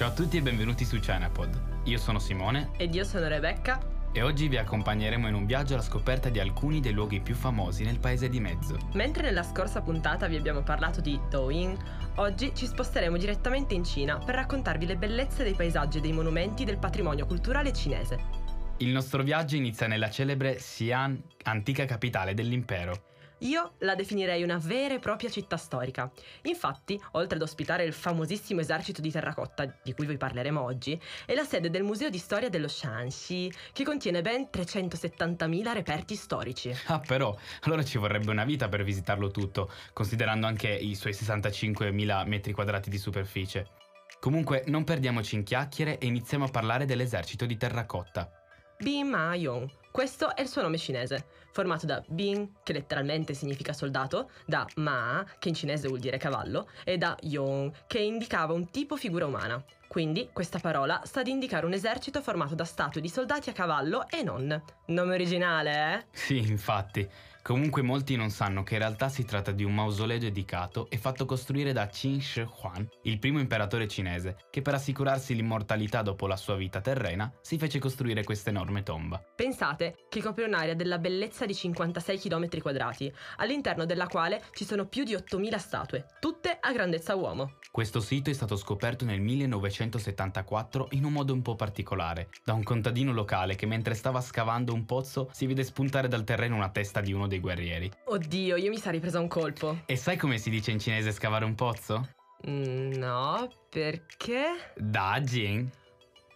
Ciao a tutti e benvenuti su ChinaPod. Io sono Simone Ed io sono Rebecca. e oggi vi accompagneremo in un viaggio alla scoperta di alcuni dei luoghi più famosi nel paese di mezzo. Mentre nella scorsa puntata vi abbiamo parlato di Douyin, oggi ci sposteremo direttamente in Cina per raccontarvi le bellezze dei paesaggi e dei monumenti del patrimonio culturale cinese. Il nostro viaggio inizia nella celebre Xi'an, antica capitale dell'impero. Io la definirei una vera e propria città storica. Infatti, oltre ad ospitare il famosissimo esercito di terracotta, di cui vi parleremo oggi, è la sede del Museo di Storia dello Shanxi, che contiene ben 370.000 reperti storici. Ah però, allora ci vorrebbe una vita per visitarlo tutto, considerando anche i suoi 65.000 metri quadrati di superficie. Comunque, non perdiamoci in chiacchiere e iniziamo a parlare dell'esercito di terracotta. Bin Ma Yong. Questo è il suo nome cinese, formato da Bin, che letteralmente significa soldato, da Ma, che in cinese vuol dire cavallo, e da Yong, che indicava un tipo figura umana. Quindi questa parola sta ad indicare un esercito formato da statue di soldati a cavallo e non. Nome originale, eh? Sì, infatti. Comunque molti non sanno che in realtà si tratta di un mausoleo dedicato e fatto costruire da Qin Shi Huang, il primo imperatore cinese, che per assicurarsi l'immortalità dopo la sua vita terrena si fece costruire questa enorme tomba. Pensate che copre un'area della bellezza di 56 km quadrati, all'interno della quale ci sono più di 8.000 statue, tutte a grandezza uomo. Questo sito è stato scoperto nel 1974 in un modo un po' particolare, da un contadino locale che mentre stava scavando un pozzo si vide spuntare dal terreno una testa di uno dei guerrieri. Oddio, io mi sarei presa un colpo. E sai come si dice in cinese scavare un pozzo? Mm, No, perché? Da Jing.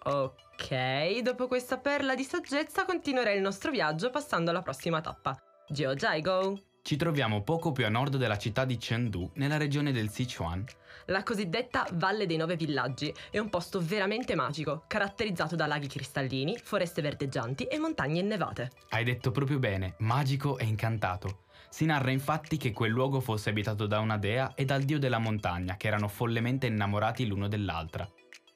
Ok, dopo questa perla di saggezza continuerei il nostro viaggio passando alla prossima tappa. Jiuzhaigo, Ci troviamo poco più a nord della città di Chengdu, nella regione del Sichuan. la cosiddetta Valle dei Nove Villaggi, è un posto veramente magico, caratterizzato da laghi cristallini, foreste verdeggianti e montagne innevate. Hai detto proprio bene, magico e incantato. Si narra infatti che quel luogo fosse abitato da una dea e dal dio della montagna, che erano follemente innamorati l'uno dell'altra.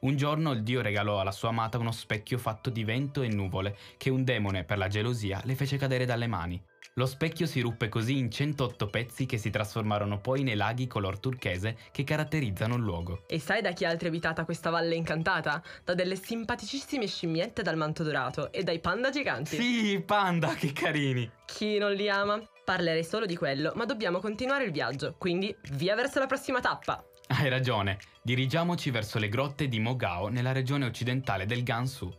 Un giorno il dio regalò alla sua amata uno specchio fatto di vento e nuvole, che un demone, per la gelosia, le fece cadere dalle mani. Lo specchio si ruppe così in 108 pezzi che si trasformarono poi nei laghi color turchese che caratterizzano il luogo. E sai da chi è altri è abitata questa valle incantata? Da delle simpaticissime scimmiette dal manto dorato e dai panda giganti. Sì, panda, che carini! Chi non li ama? Parlerei solo di quello, ma dobbiamo continuare il viaggio, quindi via verso la prossima tappa! Hai ragione, dirigiamoci verso le grotte di Mogao nella regione occidentale del Gansu.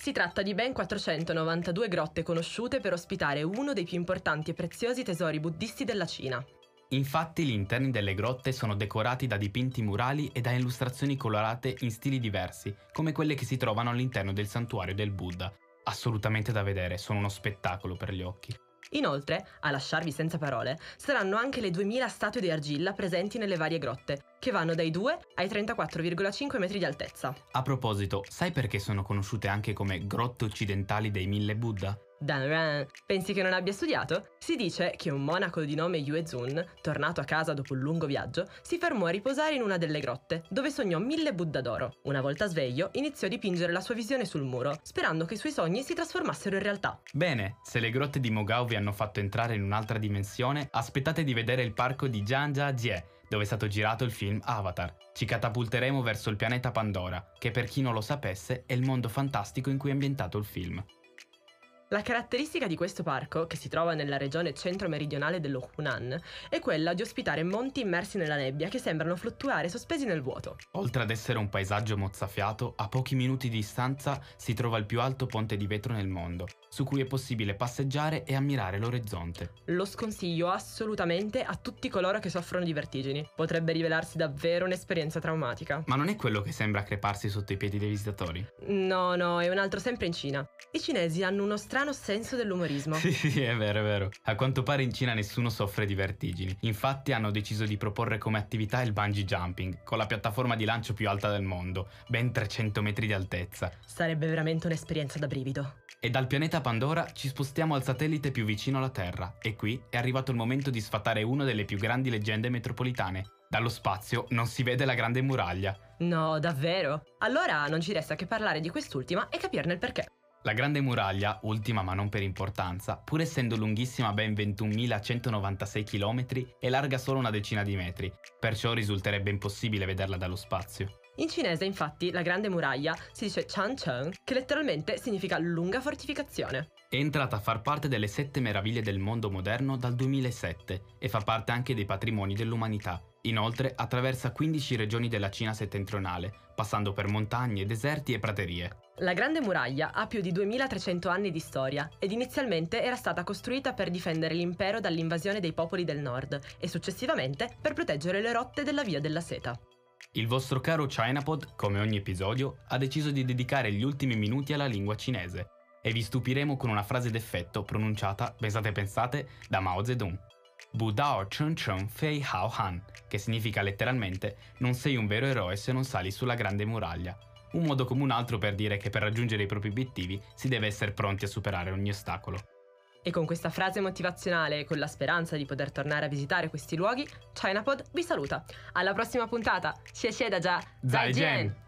Si tratta di ben 492 grotte conosciute per ospitare uno dei più importanti e preziosi tesori buddisti della Cina. Infatti gli interni delle grotte sono decorati da dipinti murali e da illustrazioni colorate in stili diversi, come quelle che si trovano all'interno del santuario del Buddha. Assolutamente da vedere, sono uno spettacolo per gli occhi. Inoltre, a lasciarvi senza parole, saranno anche le 2000 statue di argilla presenti nelle varie grotte, che vanno dai 2 ai 34,5 metri di altezza. A proposito, sai perché sono conosciute anche come grotte occidentali dei mille Buddha? Dan Ran, pensi che non abbia studiato? Si dice che un monaco di nome Yue Zun, tornato a casa dopo un lungo viaggio, si fermò a riposare in una delle grotte, dove sognò mille Buddha d'oro. Una volta sveglio, iniziò a dipingere la sua visione sul muro, sperando che i suoi sogni si trasformassero in realtà. Bene, se le grotte di Mogao vi hanno fatto entrare in un'altra dimensione, aspettate di vedere il parco di Jiangajie, dove è stato girato il film Avatar. Ci catapulteremo verso il pianeta Pandora, che per chi non lo sapesse è il mondo fantastico in cui è ambientato il film. La caratteristica di questo parco, che si trova nella regione centro-meridionale dello Hunan, è quella di ospitare monti immersi nella nebbia che sembrano fluttuare sospesi nel vuoto. Oltre ad essere un paesaggio mozzafiato, a pochi minuti di distanza si trova il più alto ponte di vetro nel mondo, su cui è possibile passeggiare e ammirare l'orizzonte. Lo sconsiglio assolutamente a tutti coloro che soffrono di vertigini. Potrebbe rivelarsi davvero un'esperienza traumatica. Ma non è quello che sembra creparsi sotto i piedi dei visitatori? No, no, è un altro sempre in Cina. I cinesi hanno uno strano senso dell'umorismo. Sì, sì, è vero, è vero. A quanto pare in Cina nessuno soffre di vertigini. Infatti hanno deciso di proporre come attività il bungee jumping, con la piattaforma di lancio più alta del mondo, ben 300 metri di altezza. Sarebbe veramente un'esperienza da brivido. E dal pianeta Pandora ci spostiamo al satellite più vicino alla Terra e qui è arrivato il momento di sfatare una delle più grandi leggende metropolitane. Dallo spazio non si vede la Grande Muraglia. No, davvero? Allora non ci resta che parlare di quest'ultima e capirne il perché. La Grande Muraglia, ultima ma non per importanza, pur essendo lunghissima ben 21.196 km, è larga solo una decina di metri, perciò risulterebbe impossibile vederla dallo spazio. In cinese, infatti, la grande muraglia si dice Changcheng, che letteralmente significa lunga fortificazione. È entrata a far parte delle sette meraviglie del mondo moderno dal 2007 e fa parte anche dei patrimoni dell'umanità. Inoltre attraversa 15 regioni della Cina settentrionale, passando per montagne, deserti e praterie. La Grande Muraglia ha più di 2300 anni di storia ed inizialmente era stata costruita per difendere l'impero dall'invasione dei popoli del nord e successivamente per proteggere le rotte della Via della Seta. Il vostro caro Chinapod, come ogni episodio, ha deciso di dedicare gli ultimi minuti alla lingua cinese e vi stupiremo con una frase d'effetto pronunciata, pensate pensate, da Mao Zedong. Budao Chun Chun Fei Hao Han, che significa letteralmente non sei un vero eroe se non sali sulla grande muraglia. Un modo come un altro per dire che per raggiungere i propri obiettivi si deve essere pronti a superare ogni ostacolo. E con questa frase motivazionale e con la speranza di poter tornare a visitare questi luoghi, ChinaPod vi saluta. Alla prossima puntata. Xie xie da già. Zaijian!